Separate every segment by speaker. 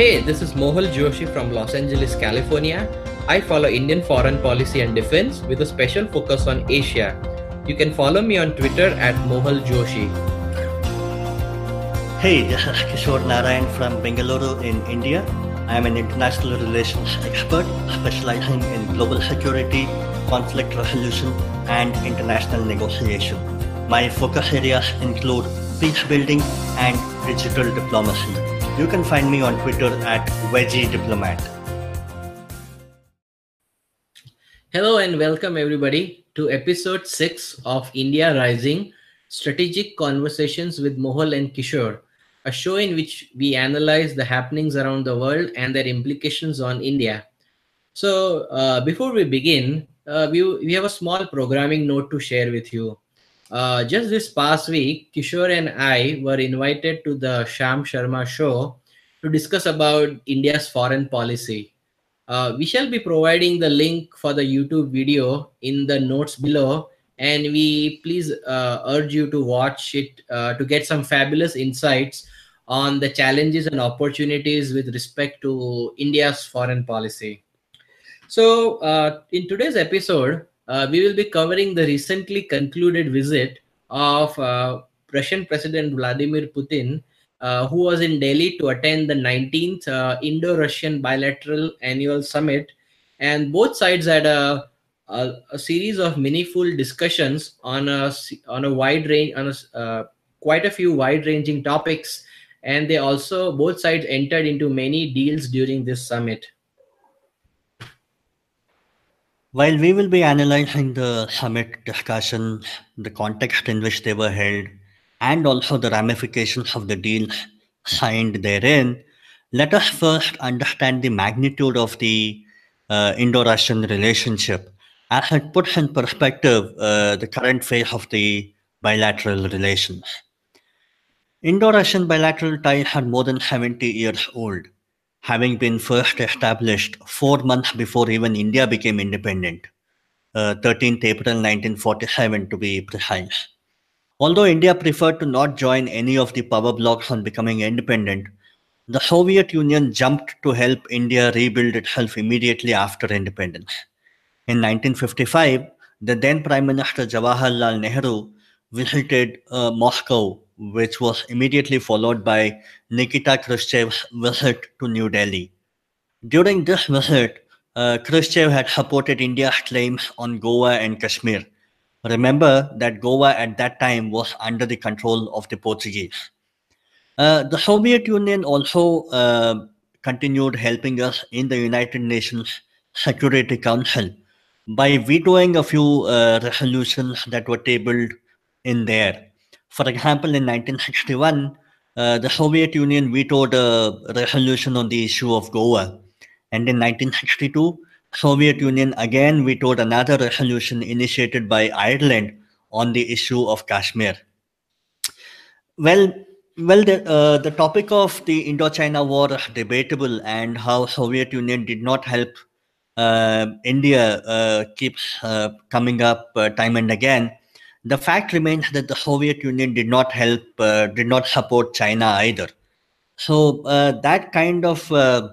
Speaker 1: Hey, this is Mohal Joshi from Los Angeles, California. I follow Indian foreign policy and defense with a special focus on Asia. You can follow me on Twitter at Mohal Joshi.
Speaker 2: Hey, this is Kishore Narayan from Bengaluru in India. I am an international relations expert specializing in global security, conflict resolution, and international negotiation. My focus areas include peace building and digital diplomacy. You can find me on Twitter at Veggie Diplomat.
Speaker 1: Hello and welcome everybody to episode 6 of India Rising Strategic Conversations with Mohal and Kishore, a show in which we analyze the happenings around the world and their implications on India. So, uh, before we begin, uh, we, we have a small programming note to share with you. Uh, just this past week, Kishore and I were invited to the Sham Sharma show to discuss about India's foreign policy. Uh, we shall be providing the link for the YouTube video in the notes below, and we please uh, urge you to watch it uh, to get some fabulous insights on the challenges and opportunities with respect to India's foreign policy. So, uh, in today's episode, uh, we will be covering the recently concluded visit of uh, Russian President Vladimir Putin, uh, who was in Delhi to attend the 19th uh, Indo Russian Bilateral Annual Summit. And both sides had a, a, a, series of meaningful discussions on a, on a wide range, on a, uh, quite a few wide ranging topics. And they also, both sides entered into many deals during this summit.
Speaker 2: While we will be analyzing the summit discussions, the context in which they were held, and also the ramifications of the deals signed therein, let us first understand the magnitude of the uh, Indo Russian relationship as it puts in perspective uh, the current phase of the bilateral relations. Indo Russian bilateral ties are more than 70 years old having been first established four months before even India became independent, uh, 13th April 1947 to be precise. Although India preferred to not join any of the power blocs on becoming independent, the Soviet Union jumped to help India rebuild itself immediately after independence. In 1955, the then Prime Minister Jawaharlal Nehru visited uh, Moscow which was immediately followed by Nikita Khrushchev's visit to New Delhi. During this visit, uh, Khrushchev had supported India's claims on Goa and Kashmir. Remember that Goa at that time was under the control of the Portuguese. Uh, the Soviet Union also uh, continued helping us in the United Nations Security Council by vetoing a few uh, resolutions that were tabled in there. For example, in 1961, uh, the Soviet Union vetoed a resolution on the issue of Goa. And in 1962, Soviet Union again vetoed another resolution initiated by Ireland on the issue of Kashmir. Well, well, the, uh, the topic of the Indochina War is debatable, and how Soviet Union did not help uh, India uh, keeps uh, coming up uh, time and again the fact remains that the Soviet Union did not help, uh, did not support China either. So uh, that kind of uh,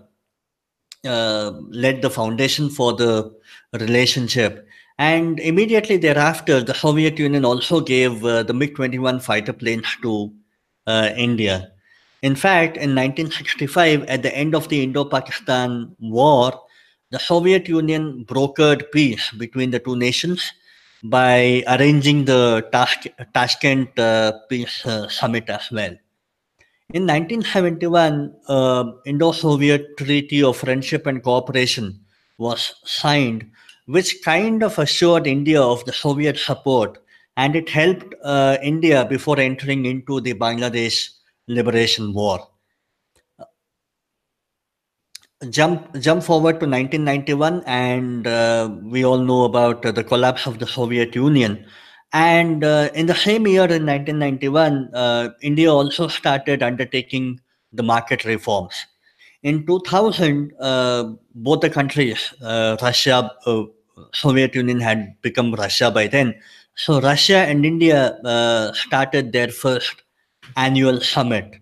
Speaker 2: uh led the foundation for the relationship. And immediately thereafter, the Soviet Union also gave uh, the MiG 21 fighter planes to uh, India. In fact, in 1965, at the end of the Indo Pakistan War, the Soviet Union brokered peace between the two nations by arranging the Tashkent uh, Peace uh, Summit as well. In 1971, uh, Indo-Soviet Treaty of Friendship and Cooperation was signed, which kind of assured India of the Soviet support, and it helped uh, India before entering into the Bangladesh Liberation War jump jump forward to 1991 and uh, we all know about uh, the collapse of the soviet union. And uh, in the same year in 1991 uh, india also started undertaking the market reforms. In 2000 uh, both the countries uh, russia soviet union had become russia by then. So russia and india started their first annual summit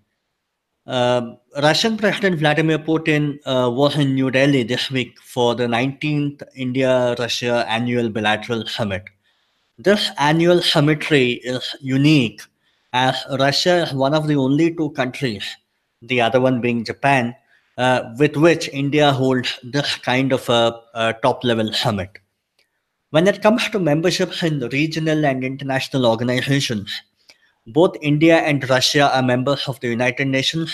Speaker 2: Uh, Russian President Vladimir Putin uh, was in New Delhi this week for the 19th India Russia annual bilateral summit. This annual summitry is unique as Russia is one of the only two countries, the other one being Japan, uh, with which India holds this kind of a, a top level summit. When it comes to membership in regional and international organizations, both India and Russia are members of the United Nations,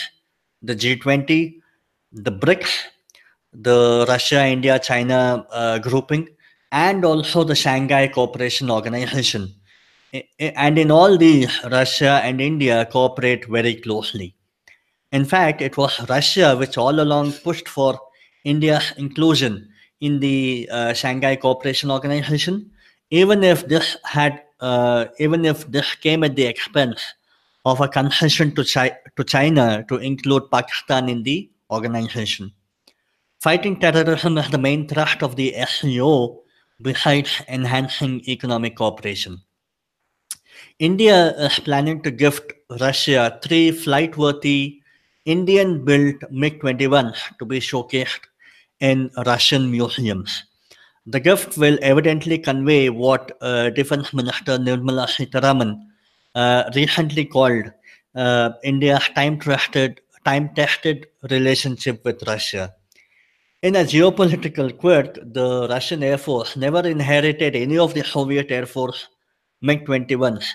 Speaker 2: the G20, the BRICS, the Russia, India, China uh, grouping, and also the Shanghai Cooperation Organization. And in all these, Russia and India cooperate very closely. In fact, it was Russia which all along pushed for India's inclusion in the uh, Shanghai Cooperation Organization, even if this had uh, even if this came at the expense of a concession to, Chi- to China to include Pakistan in the organization. Fighting terrorism is the main thrust of the SCO besides enhancing economic cooperation. India is planning to gift Russia three flight worthy Indian built MiG 21 to be showcased in Russian museums. The gift will evidently convey what uh, Defense Minister Nirmala Sitharaman uh, recently called uh, India's time-tested, time-tested relationship with Russia. In a geopolitical quirk, the Russian Air Force never inherited any of the Soviet Air Force MiG-21s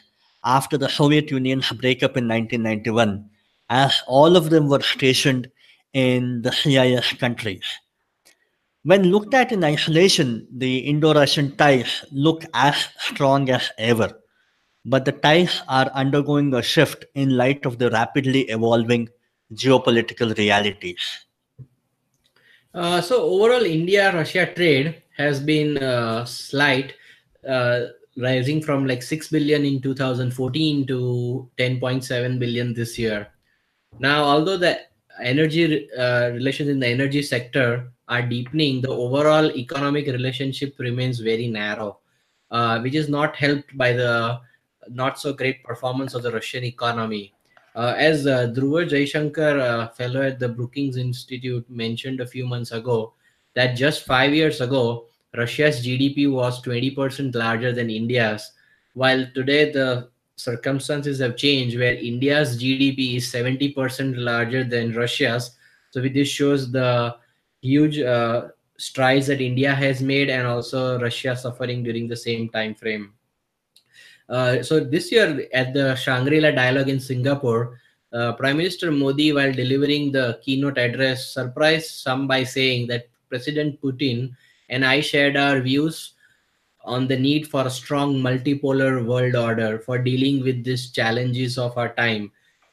Speaker 2: after the Soviet Union's breakup in 1991, as all of them were stationed in the CIS countries. When looked at in isolation, the Indo Russian ties look as strong as ever, but the ties are undergoing a shift in light of the rapidly evolving geopolitical realities.
Speaker 1: Uh, so, overall, India Russia trade has been uh, slight, uh, rising from like 6 billion in 2014 to 10.7 billion this year. Now, although the energy uh, relations in the energy sector are deepening, the overall economic relationship remains very narrow, uh, which is not helped by the not so great performance of the Russian economy. Uh, as uh, Dhruva Jaishankar, uh, fellow at the Brookings Institute, mentioned a few months ago, that just five years ago, Russia's GDP was 20% larger than India's, while today the circumstances have changed where India's GDP is 70% larger than Russia's. So this shows the huge uh, strides that India has made and also Russia suffering during the same time frame. Uh, so this year at the Shangri-La Dialogue in Singapore, uh, Prime Minister Modi, while delivering the keynote address, surprised some by saying that President Putin and I shared our views on the need for a strong multipolar world order for dealing with these challenges of our time.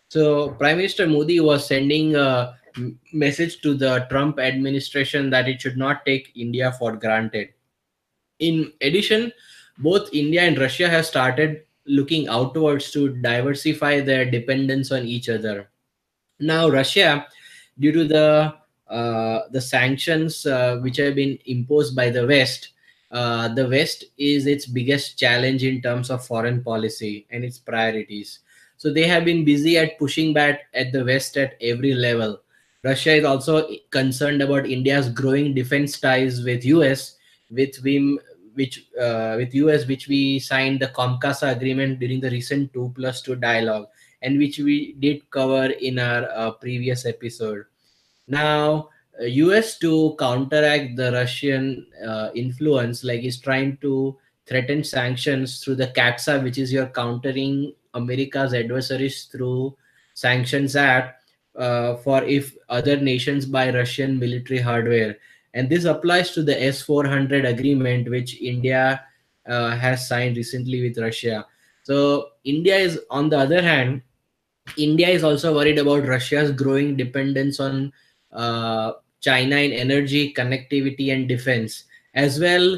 Speaker 1: So Prime Minister Modi was sending a message to the Trump administration that it should not take India for granted. In addition, both India and Russia have started looking outwards to diversify their dependence on each other. Now, Russia, due to the uh, the sanctions uh, which have been imposed by the West, uh, the West is its biggest challenge in terms of foreign policy and its priorities. So they have been busy at pushing back at the West at every level. Russia is also concerned about India's growing defense ties with US, with whom which uh, with US, which we signed the Comcasa agreement during the recent two plus two dialogue, and which we did cover in our uh, previous episode. Now, US to counteract the Russian uh, influence, like is trying to threaten sanctions through the CAATSA, which is your countering America's adversaries through sanctions act uh, for if other nations buy Russian military hardware and this applies to the S400 agreement, which India uh, has signed recently with Russia. So India is, on the other hand, India is also worried about Russia's growing dependence on uh, China in energy, connectivity, and defense, as well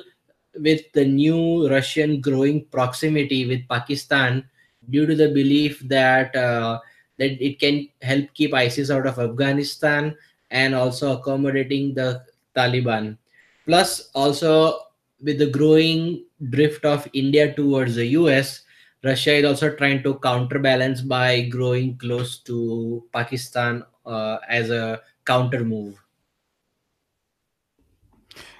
Speaker 1: with the new Russian growing proximity with Pakistan due to the belief that uh, that it can help keep ISIS out of Afghanistan and also accommodating the Taliban. Plus, also with the growing drift of India towards the US, Russia is also trying to counterbalance by growing close to Pakistan uh, as a counter move.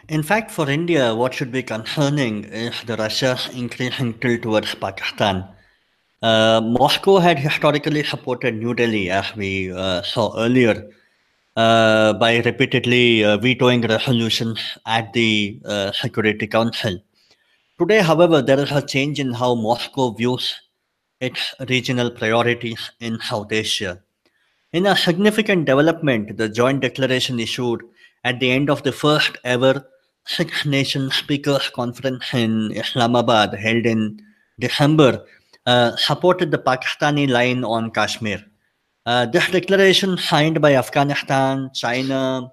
Speaker 2: In fact, for India, what should be concerning is the Russia increasing tilt towards Pakistan. Uh, Moscow had historically supported New Delhi, as we uh, saw earlier, uh, by repeatedly uh, vetoing resolutions at the uh, Security Council. Today, however, there is a change in how Moscow views its regional priorities in South Asia. In a significant development, the joint declaration issued at the end of the first ever Six Nation Speakers Conference in Islamabad, held in December, uh, supported the Pakistani line on Kashmir. Uh, this declaration, signed by Afghanistan, China,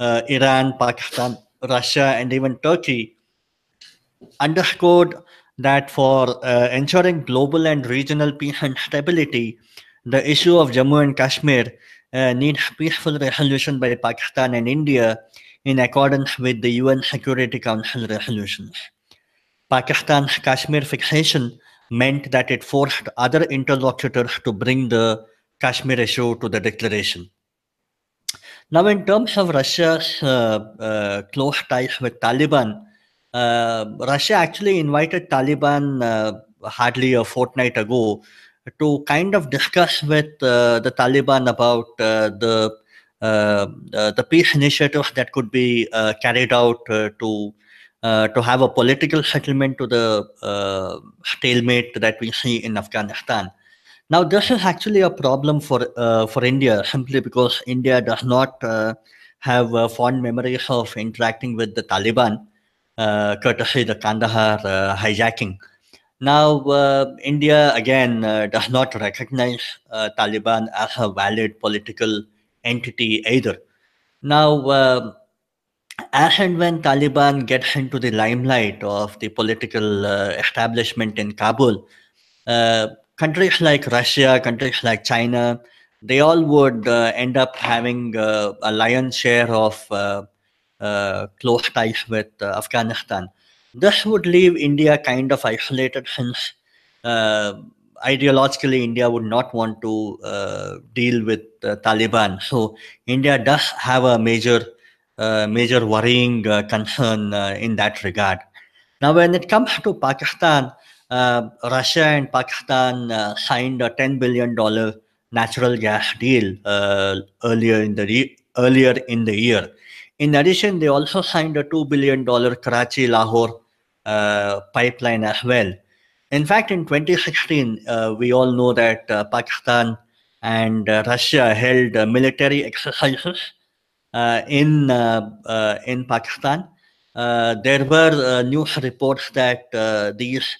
Speaker 2: uh, Iran, Pakistan, Russia, and even Turkey, underscored that for uh, ensuring global and regional peace and stability, the issue of Jammu and Kashmir uh, needs peaceful resolution by Pakistan and India in accordance with the UN Security Council resolutions. Pakistan's Kashmir fixation meant that it forced other interlocutors to bring the Kashmir issue to the declaration. Now, in terms of Russia's uh, uh, close ties with Taliban, uh, Russia actually invited Taliban uh, hardly a fortnight ago to kind of discuss with uh, the Taliban about uh, the the peace initiative that could be uh, carried out uh, to to have a political settlement to the stalemate that we see in Afghanistan. Now, this is actually a problem for for India simply because India does not have fond memories of interacting with the Taliban, courtesy the Kandahar hijacking. Now, uh, India again uh, does not recognize uh, Taliban as a valid political entity either. Now, uh, as and when Taliban gets into the limelight of the political uh, establishment in Kabul, uh, countries like Russia, countries like China, they all would uh, end up having uh, a lion's share of uh, close ties with Afghanistan. This would leave India kind of isolated since ideologically India would not want to uh, deal with uh, Taliban. So India does have a major, uh, major worrying uh, concern uh, in that regard. Now, when it comes to Pakistan, uh, Russia and Pakistan signed a ten billion dollar natural gas deal earlier in the earlier in the year. In addition, they also signed a two billion dollar Karachi Lahore pipeline as well. In fact, in 2016, uh, we all know that uh, Pakistan and uh, Russia held uh, military exercises uh, in uh, in Pakistan. there were news reports that these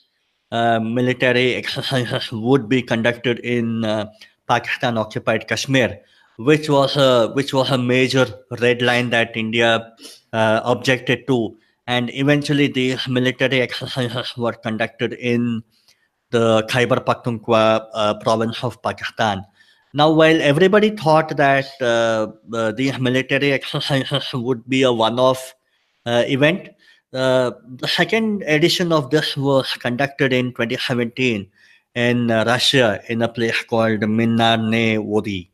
Speaker 2: military exercises would be conducted in Pakistan-occupied Kashmir, which was a which was a major red line that India objected to and eventually these military exercises were conducted in the Khyber Pakhtunkhwa uh, province of Pakistan. Now, while everybody thought that uh, uh, these military exercises would be a one-off uh, event, uh, the second edition of this was conducted in 2017 in Russia in a place called Mineralnye Vody.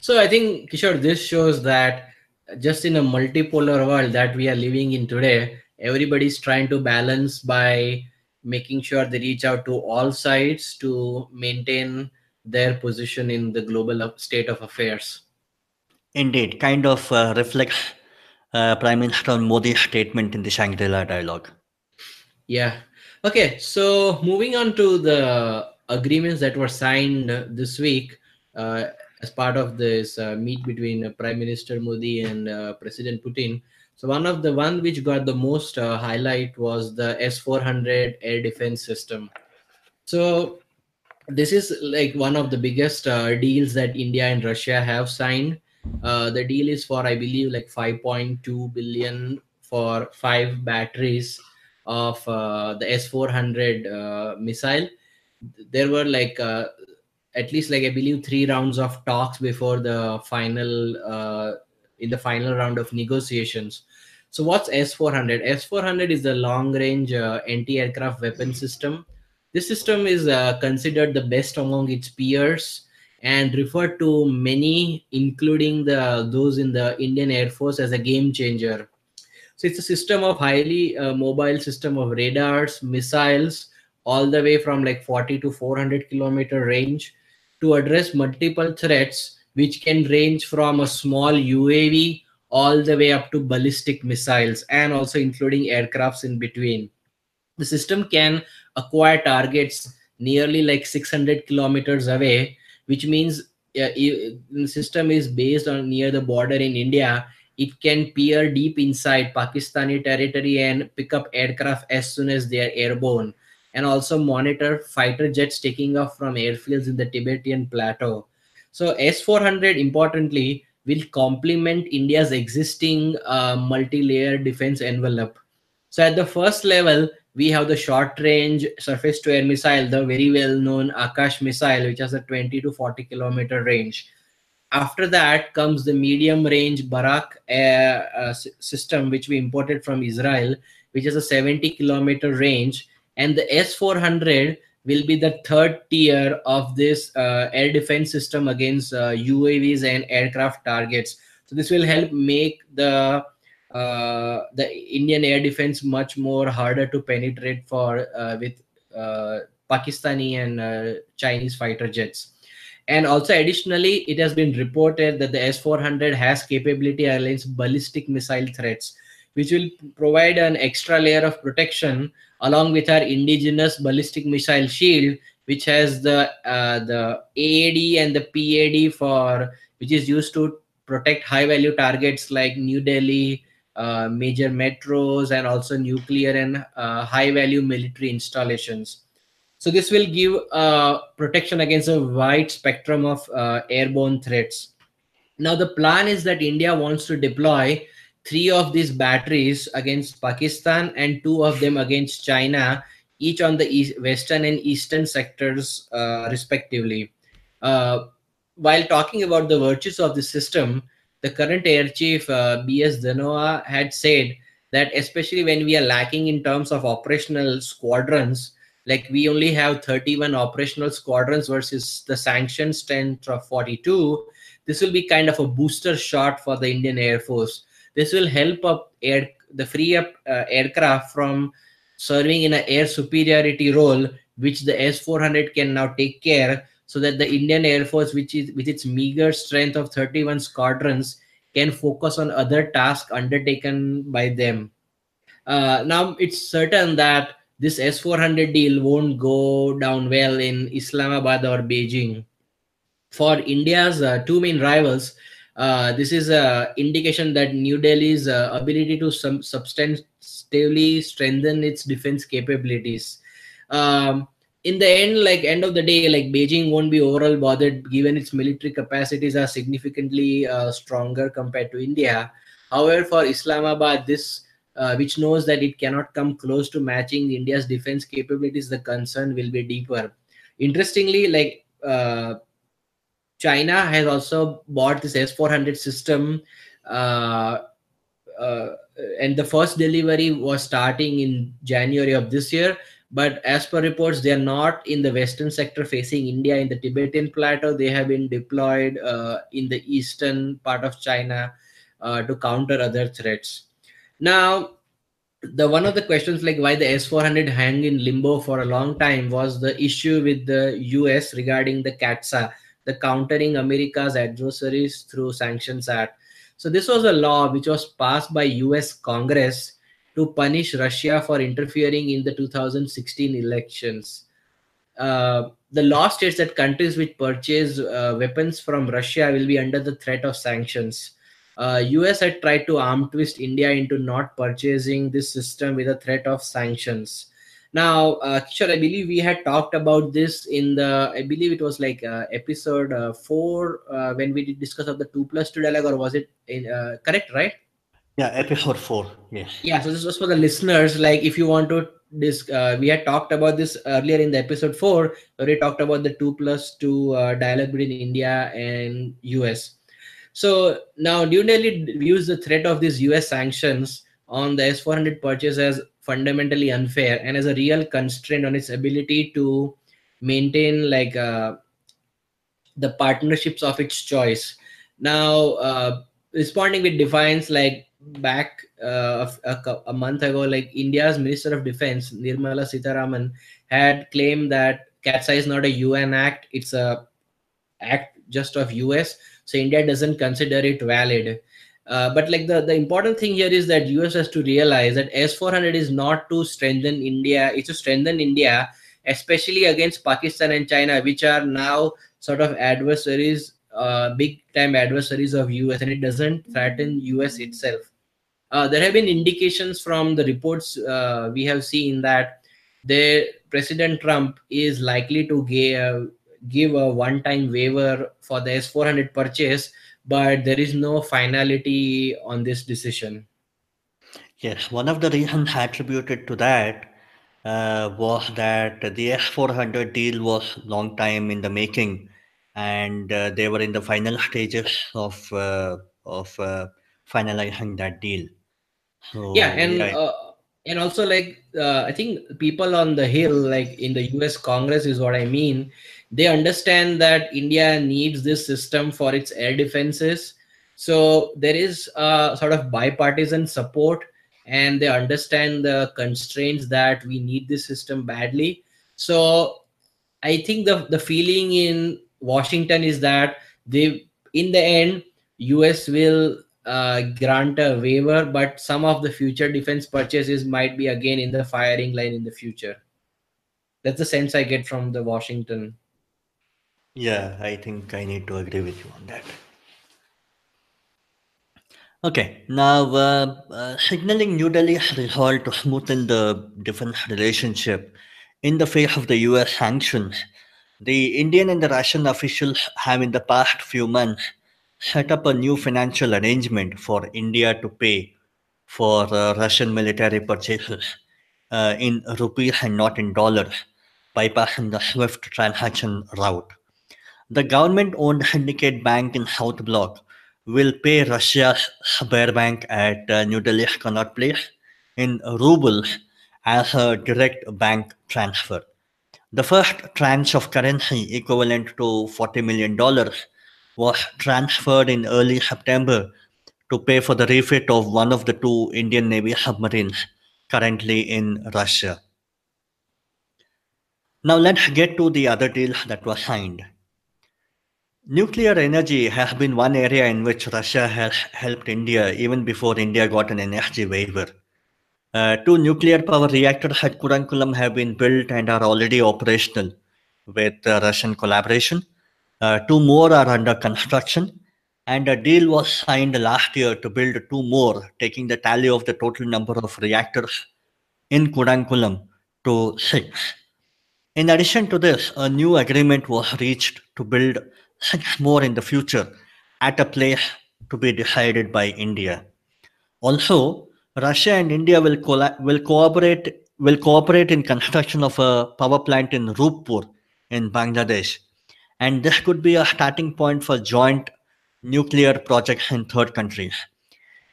Speaker 1: So I think Kishore, this shows that just in a multipolar world that we are living in today everybody's trying to balance by making sure they reach out to all sides to maintain their position in the global state of affairs.
Speaker 2: Indeed kind of uh, reflects uh, prime minister modi's statement in the shangri-la dialogue.
Speaker 1: Yeah. Okay so moving on to the agreements that were signed this week uh, as part of this uh, meet between uh, Prime Minister Modi and uh, President Putin. So one of the one which got the most uh, highlight was the S400 air defense system. So this is like one of the biggest uh, deals that India and Russia have signed. Uh, the deal is for I believe like 5.2 billion for five batteries of the S400 missile. There were like at least like I believe three rounds of talks before the final uh, in the final round of negotiations. So what's S400? S400 is the long range uh, anti-aircraft weapon system. This system is uh, considered the best among its peers and referred to many, including the those in the Indian Air Force, as a game changer. So it's a system of highly uh, mobile system of radars, missiles, all the way from like 40 to 400 kilometer range to address multiple threats, which can range from a small UAV all the way up to ballistic missiles and also including aircrafts in between. The system can acquire targets nearly like 600 kilometers away, which means uh, the system is based on near the border in India. It can peer deep inside Pakistani territory and pick up aircraft as soon as they are airborne, and also monitor fighter jets taking off from airfields in the Tibetan plateau. So S-400, importantly, will complement India's existing uh, multi-layer defense envelope. So at the first level, we have the short range surface to air missile, the very well known Akash missile, which has a 20 to 40 kilometer range. After that comes the medium range Barak air, uh, system, which we imported from Israel, which has a 70 kilometer range. And the S 400 will be the third tier of this uh, air defense system against uh, UAVs and aircraft targets. So, this will help make the uh, the Indian air defense much more harder to penetrate for uh, with uh, Pakistani and uh, Chinese fighter jets. And also, additionally, it has been reported that the S 400 has capability against ballistic missile threats, which will provide an extra layer of protection along with our indigenous ballistic missile shield, which has the uh, the AAD and the PAD for which is used to protect high value targets like New Delhi, uh, major metros and also nuclear and uh, high value military installations. So this will give uh, protection against a wide spectrum of uh, airborne threats. Now the plan is that India wants to deploy three of these batteries against Pakistan and two of them against China, each on the east, western and eastern sectors uh, respectively. while talking about the virtues of the system, the current air chief uh, bs dhanoa had said that especially when we are lacking in terms of operational squadrons like we only have 31 operational squadrons versus the sanctioned strength of 42 this will be kind of a booster shot for the indian air force this will help up air the free up uh, aircraft from serving in an air superiority role which the s400 can now take care so that the Indian Air Force, which is with its meager strength of 31 squadrons, can focus on other tasks undertaken by them. Uh, now it's certain that this S400 deal won't go down well in Islamabad or Beijing. For India's uh, two main rivals, uh, this is an indication that New Delhi's uh, ability to some substantively strengthen its defense capabilities. Um, in the end like end of the day like beijing won't be overall bothered given its military capacities are significantly uh, stronger compared to india however for islamabad this uh, which knows that it cannot come close to matching india's defense capabilities the concern will be deeper interestingly like uh, china has also bought this s400 system uh, uh, and the first delivery was starting in january of this year. But as per reports they are not in the western sector facing india in the tibetan plateau. They have been deployed uh, in the eastern part of china uh, to counter other threats. Now the one of the questions like why the s400 hang in limbo for a long time was the issue with the us regarding the CAATSA the countering america's adversaries through sanctions act so this was a law which was passed by us congress to punish Russia for interfering in the 2016 elections. Uh, the law states that countries which purchase uh, weapons from Russia will be under the threat of sanctions. Uh, US had tried to arm twist India into not purchasing this system with a threat of sanctions. Now, uh, Kishore, I believe we had talked about this in the, I believe it was like uh, episode uh, four uh, when we did discuss of the two plus two dialogue, or was it in, uh, correct, right?
Speaker 2: Yeah, episode four. Yeah.
Speaker 1: Yeah. So this was for the listeners. Like, if you want to this, uh, we had talked about this earlier in the episode four, where we talked about the two plus two uh, dialogue between India and US. So now New Delhi views the threat of these US sanctions on the S400 purchase as fundamentally unfair and as a real constraint on its ability to maintain like uh, the partnerships of its choice. Now, uh, responding with defiance, like back uh, a, a, month ago, like India's Minister of Defense, Nirmala Sitharaman, had claimed that CAATSA is not a UN act; it's a act just of US. So India doesn't consider it valid. Uh, but like the, the important thing here is that US has to realize that S400 is not to strengthen India, it's to strengthen India, especially against Pakistan and China, which are now sort of adversaries, uh, big time adversaries of US, and it doesn't threaten US itself. Uh, there have been indications from the reports uh, we have seen that the President Trump is likely to give, give a one-time waiver for the S400 purchase but there is no finality on this decision.
Speaker 2: Yes, one of the reasons attributed to that uh, was that the S400 deal was long time in the making, and uh, they were in the final stages of uh, of uh, finalizing that deal.
Speaker 1: So, yeah, and. Uh, and also like uh, I think people on the hill, like in the U.S. Congress, is what I mean they understand that India needs this system for its air defenses. So there is a sort of bipartisan support, and they understand the constraints that we need this system badly. So I think the the feeling in Washington is that they, in the end, US will uh, grant a waiver, but some of the future defense purchases might be again in the firing line in the future. That's the sense I get from the Washington
Speaker 2: yeah, I think I need to agree with you on that. Okay, now uh, uh, signaling New Delhi's resolve to smoothen the defense relationship in the face of the US sanctions, the Indian and the Russian officials have in the past few months set up a new financial arrangement for India to pay for uh, Russian military purchases uh, in rupees and not in dollars, bypassing the SWIFT transaction route. The government-owned syndicate bank in South Block will pay Russia's Sberbank at uh, New Delhi's Connaught Place in rubles as a direct bank transfer. The first tranche of currency equivalent to $40 million was transferred in early September to pay for the refit of one of the two Indian Navy submarines currently in Russia. Now let's get to the other deal that was signed. Nuclear energy has been one area in which Russia has helped India even before India got an energy waiver. Uh, two nuclear power reactors at Kudankulam have been built and are already operational with uh, Russian collaboration. Uh, two more are under construction, and a deal was signed last year to build two more, taking the tally of the total number of reactors in Kudankulam to six. In addition to this, a new agreement was reached to build more in the future at a place to be decided by India. Also, Russia and India will, co- will cooperate will cooperate in construction of a power plant in Ruppur in Bangladesh, and this could be a starting point for joint nuclear projects in third countries.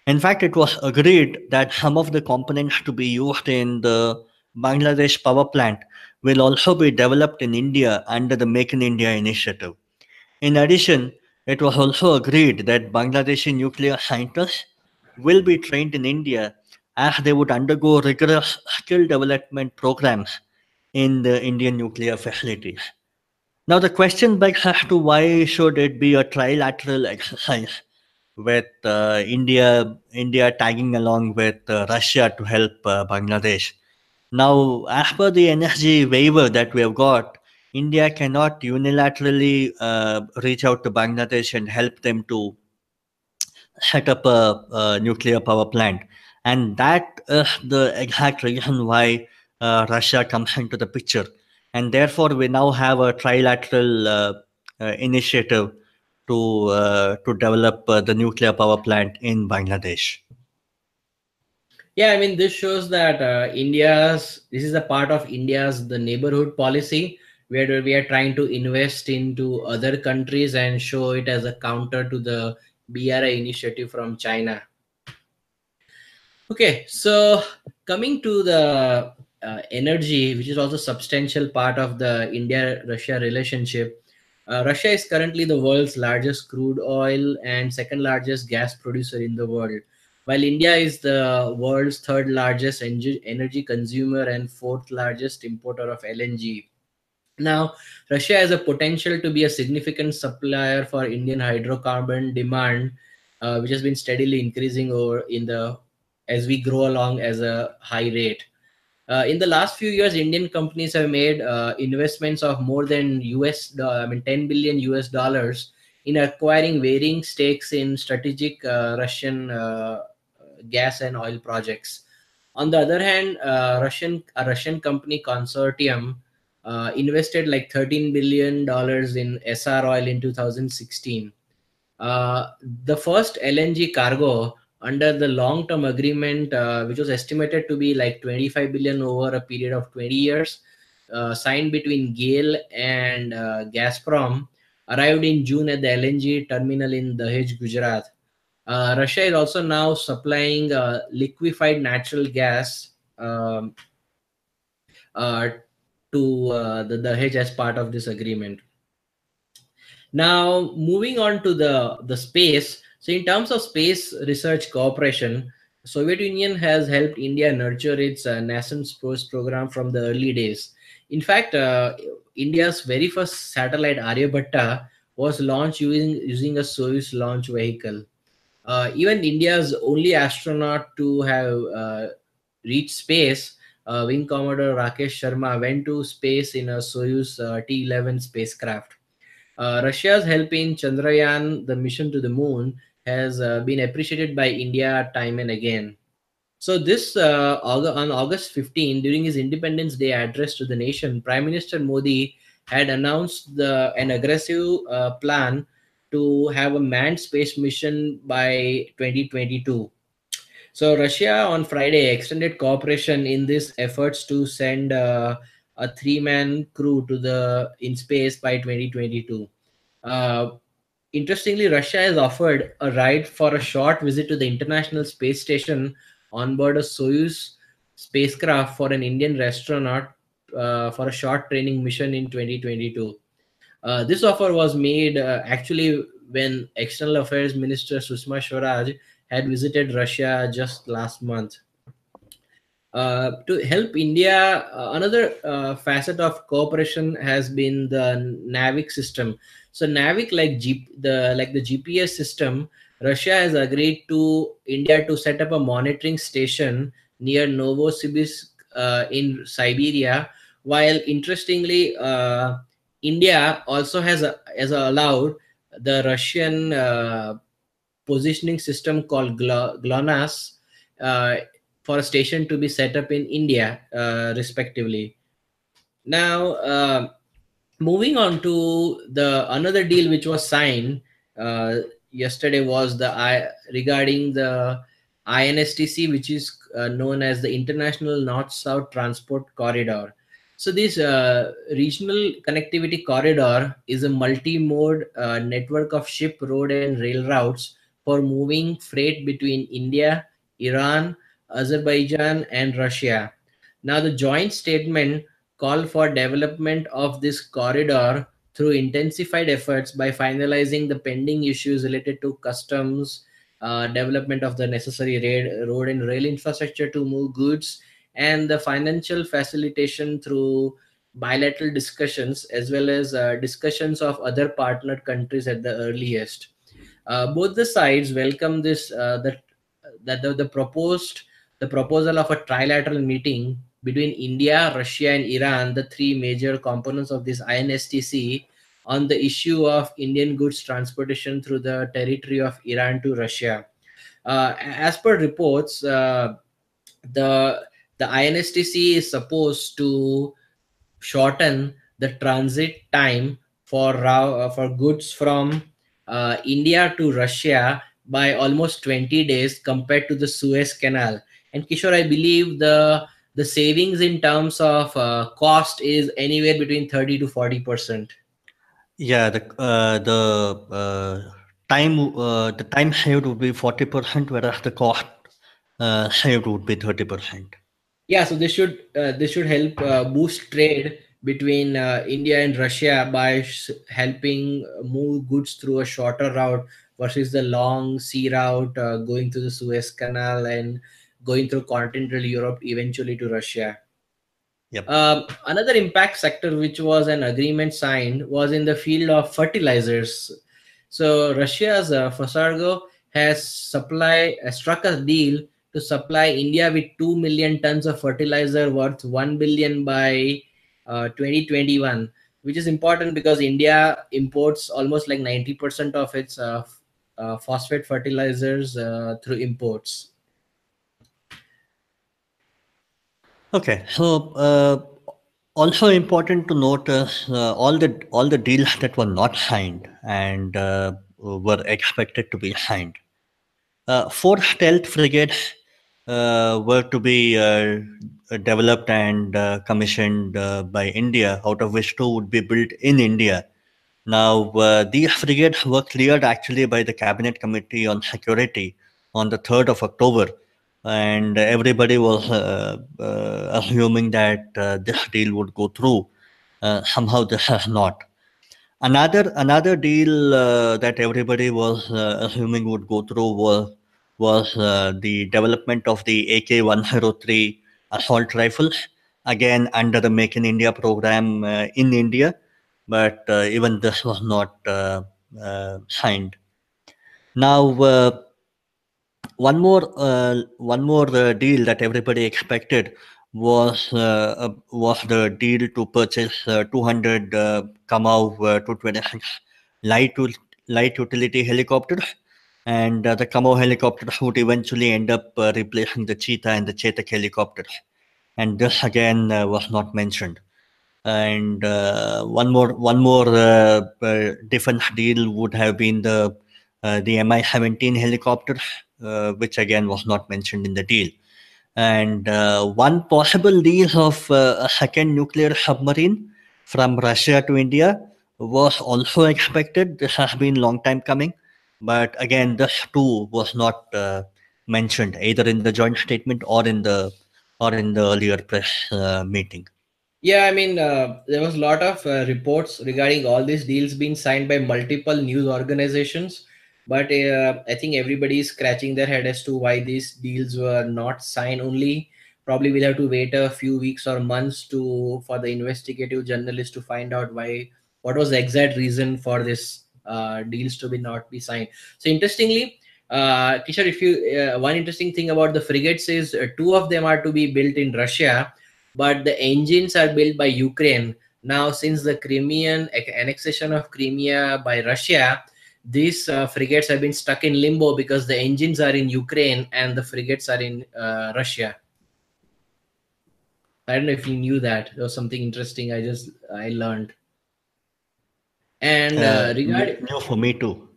Speaker 2: In fact, it was agreed that some of the components to be used in the Bangladesh power plant will also be developed in India under the Make in India initiative. In addition, it was also agreed that Bangladeshi nuclear scientists will be trained in India as they would undergo rigorous skill development programs in the Indian nuclear facilities. Now, the question begs as to why should it be a trilateral exercise with uh, India, India tagging along with uh, Russia to help uh, Bangladesh. Now, as per the energy waiver that we have got, India cannot unilaterally uh, reach out to Bangladesh and help them to set up a, a, nuclear power plant. And that is the exact reason why uh, Russia comes into the picture. And therefore, we now have a trilateral uh, uh initiative to, uh, to develop uh, the nuclear power plant in Bangladesh.
Speaker 1: Yeah, I mean, this shows that India's, this is a part of India's the neighborhood policy where we are trying to invest into other countries and show it as a counter to the BRI initiative from China. Okay, so coming to the uh, energy, which is also substantial part of the India-Russia relationship, Uh, Russia is currently the world's largest crude oil and second largest gas producer in the world, while India is the world's third largest energy consumer and fourth largest importer of LNG. Now, Russia has a potential to be a significant supplier for Indian hydrocarbon demand, uh, which has been steadily increasing over in the as we grow along as a high rate. Uh, in the last few years, Indian companies have made uh, investments of more than US, I mean, 10 billion US dollars in acquiring varying stakes in strategic uh, Russian uh, gas and oil projects. On the other hand, uh, Russian a Russian company consortium uh, invested like 13 billion dollars in Essar Oil in 2016. the first LNG cargo under the long term agreement, uh, which was estimated to be like 25 billion over a period of 20 years, uh, signed between GAIL and uh, Gazprom, arrived in June at the LNG terminal in Dahej, Gujarat. Uh, Russia is also now supplying uh, liquefied natural gas um, uh, to the Dahej as part of this agreement. Now, moving on to the, the space, so in terms of space research cooperation, Soviet Union has helped India nurture its uh, nascent space program from the early days. In fact, uh, India's very first satellite Aryabhatta was launched using, using a Soyuz launch vehicle. Uh, even India's only astronaut to have uh, reached space, uh, Wing Commodore Rakesh Sharma, went to space in a Soyuz uh, T-11 spacecraft. Russia's help in Chandrayaan, the mission to the moon, has uh, been appreciated by India time and again. So this uh, on August 15, during his Independence Day address to the nation, Prime Minister Modi had announced the, an aggressive uh, plan to have a manned space mission by 2022. So Russia on Friday extended cooperation in these efforts to send uh, a three-man crew to the in space by 2022. Uh, Interestingly, Russia has offered a ride for a short visit to the International Space Station on board a Soyuz spacecraft for an Indian astronaut uh, for a short training mission in 2022. Uh, this offer was made uh, actually when External Affairs Minister Sushma Swaraj had visited Russia just last month. Uh, to help India, uh, another uh, facet of cooperation has been the NAVIC system. So NAVIC, like G, the like the GPS system, Russia has agreed to India to set up a monitoring station near Novosibirsk uh, in Siberia. While interestingly, uh, India also has a, has allowed the Russian uh, positioning system called GLONASS uh, for a station to be set up in India, uh, respectively. Now, uh, moving on to the another deal which was signed uh, yesterday was the I regarding the INSTC, which is uh, known as the International North-South Transport Corridor. So this uh, regional connectivity corridor is a multi-mode uh, network of ship, road, and rail routes for moving freight between India, Iran, Azerbaijan, and Russia. Now, the joint statement called for development of this corridor through intensified efforts by finalizing the pending issues related to customs, uh, development of the necessary road and rail infrastructure to move goods, and the financial facilitation through bilateral discussions as well as uh, discussions of other partner countries at the earliest. Uh, both the sides welcome this uh, that that the, the proposed the proposal of a trilateral meeting between India, Russia, and Iran, the three major components of this INSTC, on the issue of Indian goods transportation through the territory of Iran to Russia. Uh, as per reports, uh, the the INSTC is supposed to shorten the transit time for uh, for goods from uh, India to Russia by almost 20 days compared to the Suez Canal. And Kishore, I believe the the savings in terms of uh, cost is anywhere between 30 to 40 percent
Speaker 2: yeah the uh, the uh, time uh, the time saved would be 40 percent whereas the cost saved uh, would be 30 percent
Speaker 1: yeah so this should uh, this should help boost trade between uh, India and Russia by helping move goods through a shorter route versus the long sea route uh, going through the Suez Canal and going through continental Europe eventually to Russia.
Speaker 2: Yep.
Speaker 1: Um, another impact sector which was an agreement signed was in the field of fertilizers. So Russia's uh, PhosAgro has supply uh, struck a deal to supply India with 2 million tons of fertilizer worth 1 billion by uh, 2021, which is important because India imports almost like 90% of its uh, uh, phosphate fertilizers uh, through imports.
Speaker 2: Okay, so uh, also important to note all the all the deals that were not signed and were expected to be signed. Four stealth frigates were to be developed and uh, commissioned uh, by India, out of which two would be built in India. Now, uh, these frigates were cleared actually by the Cabinet Committee on Security on the 3rd of October and everybody was uh, uh, assuming that uh, this deal would go through. Somehow, this has not. Another another deal that everybody was assuming would go through was was the development of the AK-103 assault rifles, again under the Make in India program uh, in India, but uh, even this was not uh, uh, signed. Now. Uh, one more one more deal that everybody expected was was the deal to purchase uh, 200 uh, Kamov uh, 226 light light utility helicopters and uh, the Kamov helicopter would eventually end up uh, replacing the Cheetah and the Chetak helicopters and this again uh, was not mentioned and uh, one more one more uh, uh, different deal would have been the the Mi-17 helicopters uh, which again was not mentioned in the deal. And one possible deal of a second nuclear submarine from Russia to India was also expected. This has been long time coming, but again, this too was not uh, mentioned either in the joint statement or in the or in the earlier press uh, meeting.
Speaker 1: Yeah, I mean, uh, there was a lot of uh, reports regarding all these deals being signed by multiple news organizations, but uh, I think everybody is scratching their head as to why these deals were not signed. Only probably we'll have to wait a few weeks or months to for the investigative journalists to find out why what was the exact reason for this deals to be not be signed. So interestingly, uh, Kishore, if you uh, one interesting thing about the frigates is uh, two of them are to be built in Russia but the engines are built by Ukraine. Now, since the Crimean annexation of Crimea by Russia, these uh, frigates have been stuck in limbo because the engines are in Ukraine and the frigates are in uh, Russia. I don't know if you knew that. There was something interesting I just I learned. And uh, regarding
Speaker 2: new for me too.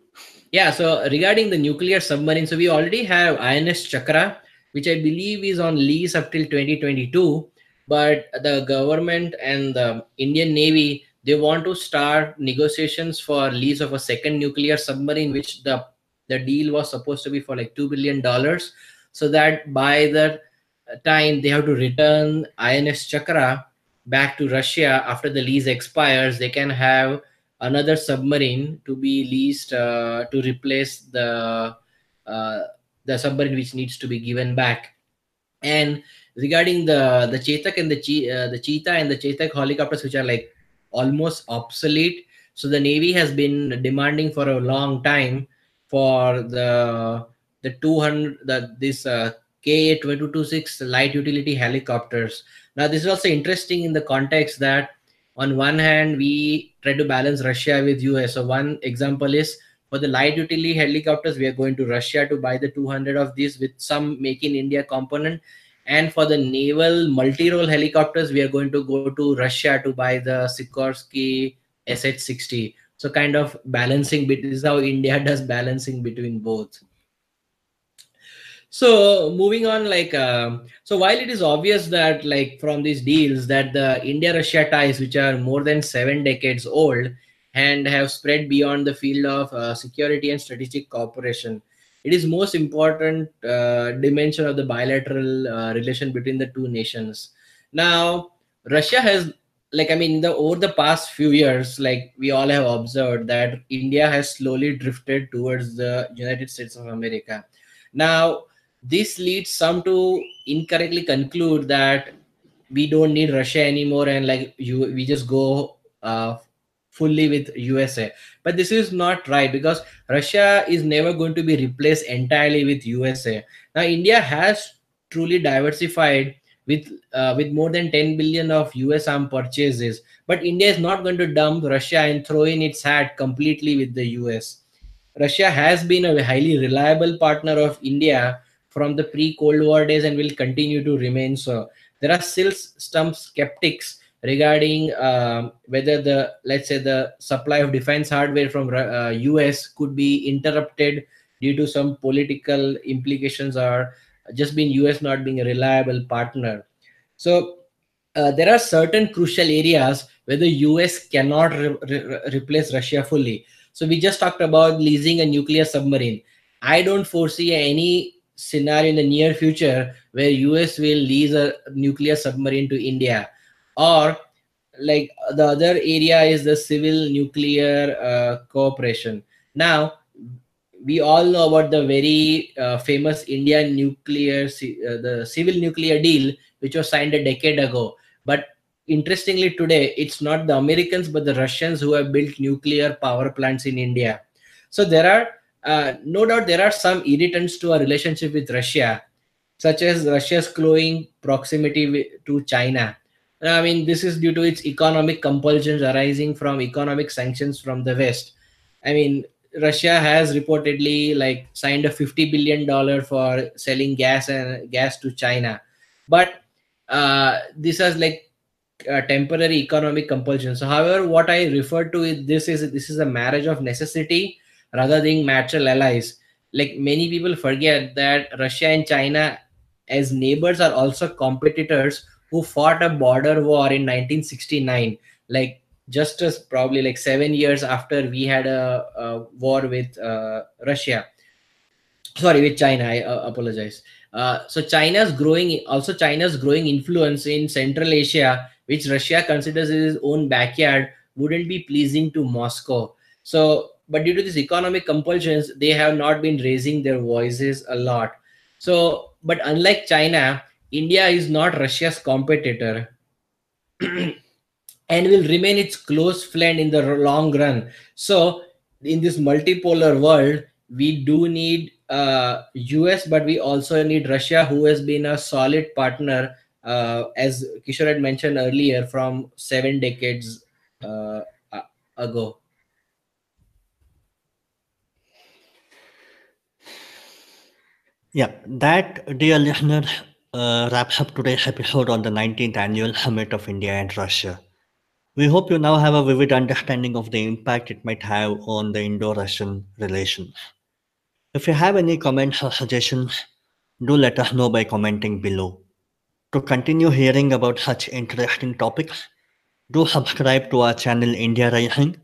Speaker 1: yeah, so regarding the nuclear submarine, so we already have INS Chakra, which I believe is on lease up till 2022 but the government and the Indian Navy they want to start negotiations for lease of a second nuclear submarine, which the the deal was supposed to be for like two billion dollars, so that by the time they have to return INS Chakra back to Russia after the lease expires, they can have another submarine to be leased uh, to replace the uh, the submarine which needs to be given back and regarding the the Chetak and the che- uh, the Cheetah and the Chetak helicopters, which are like almost obsolete. So the Navy has been demanding for a long time for the the 200 the this uh, KA 2226 light utility helicopters. Now this is also interesting in the context that on one hand we try to balance Russia with US. So one example is for the light utility helicopters we are going to Russia to buy the 200 of these with some make in India component. And for the naval multi-role helicopters we are going to go to russia to buy the sikorsky sh-60 so kind of balancing this is how india does balancing between both so moving on like um, so while it is obvious that like from these deals that the india russia ties which are more than seven decades old and have spread beyond the field of uh, security and strategic cooperation it is most important uh, dimension of the bilateral uh, relation between the two nations now russia has like I mean, the over the past few years, like we all have observed that India has slowly drifted towards the United States of America. Now, this leads some to incorrectly conclude that we don't need Russia anymore, and like you, we just go uh, fully with USA. But this is not right because Russia is never going to be replaced entirely with USA. Now, India has truly diversified with uh, with more than 10 billion of US arm purchases. But India is not going to dump Russia and throw in its hat completely with the US. Russia has been a highly reliable partner of India from the pre-Cold War days and will continue to remain so. There are still some skeptics regarding uh, whether the let's say the supply of defense hardware from uh, US could be interrupted due to some political implications or just being US not being a reliable partner. So uh, there are certain crucial areas where the US cannot re- re- replace Russia fully. So we just talked about leasing a nuclear submarine. I don't foresee any scenario in the near future where US will lease a nuclear submarine to India. Or like the other area is the civil nuclear uh, cooperation. Now we all know about the very uh, famous indian nuclear uh, the civil nuclear deal which was signed a decade ago. But interestingly today it's not the americans but the russians who have built nuclear power plants in india. So there are uh, no doubt there are some irritants to our relationship with russia such as russia's growing proximity to china I mean, this is due to its economic compulsions arising from economic sanctions from the West. I mean, Russia has reportedly like signed a 50 billion dollar for selling gas and gas to China, but uh, this has like temporary economic compulsion. So, however, what I refer to is this is this is a marriage of necessity rather than natural allies. Like many people forget that Russia and China, as neighbors, are also competitors who fought a border war in 1969 like just as probably like seven years after we had a, a war with uh, russia. Sorry with china i uh, apologize. Uh, so china's growing also china's growing influence in central asia which russia considers as its own backyard wouldn't be pleasing to moscow. So but due to these economic compulsions they have not been raising their voices a lot so but unlike china India is not Russia's competitor and will remain its close friend in the long run. So, in this multipolar world, we do need uh, US, but we also need Russia, who has been a solid partner, uh, as Kishore had mentioned earlier, from seven decades uh, ago.
Speaker 2: Yeah, that, dear listener, uh, wraps up today's episode on the 19th annual summit of India and Russia. We hope you now have a vivid understanding of the impact it might have on the Indo Russian relations. If you have any comments or suggestions, do let us know by commenting below. To continue hearing about such interesting topics, do subscribe to our channel India Rising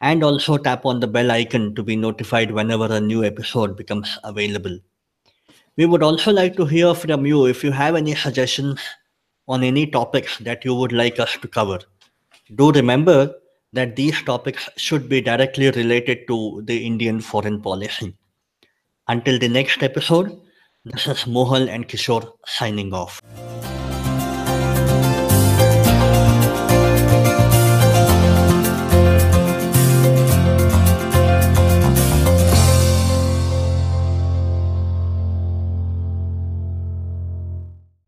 Speaker 2: and also tap on the bell icon to be notified whenever a new episode becomes available. We would also like to hear from you if you have any suggestions on any topics that you would like us to cover. Do remember that these topics should be directly related to the Indian foreign policy. Until the next episode, this is Mohal and Kishore signing off.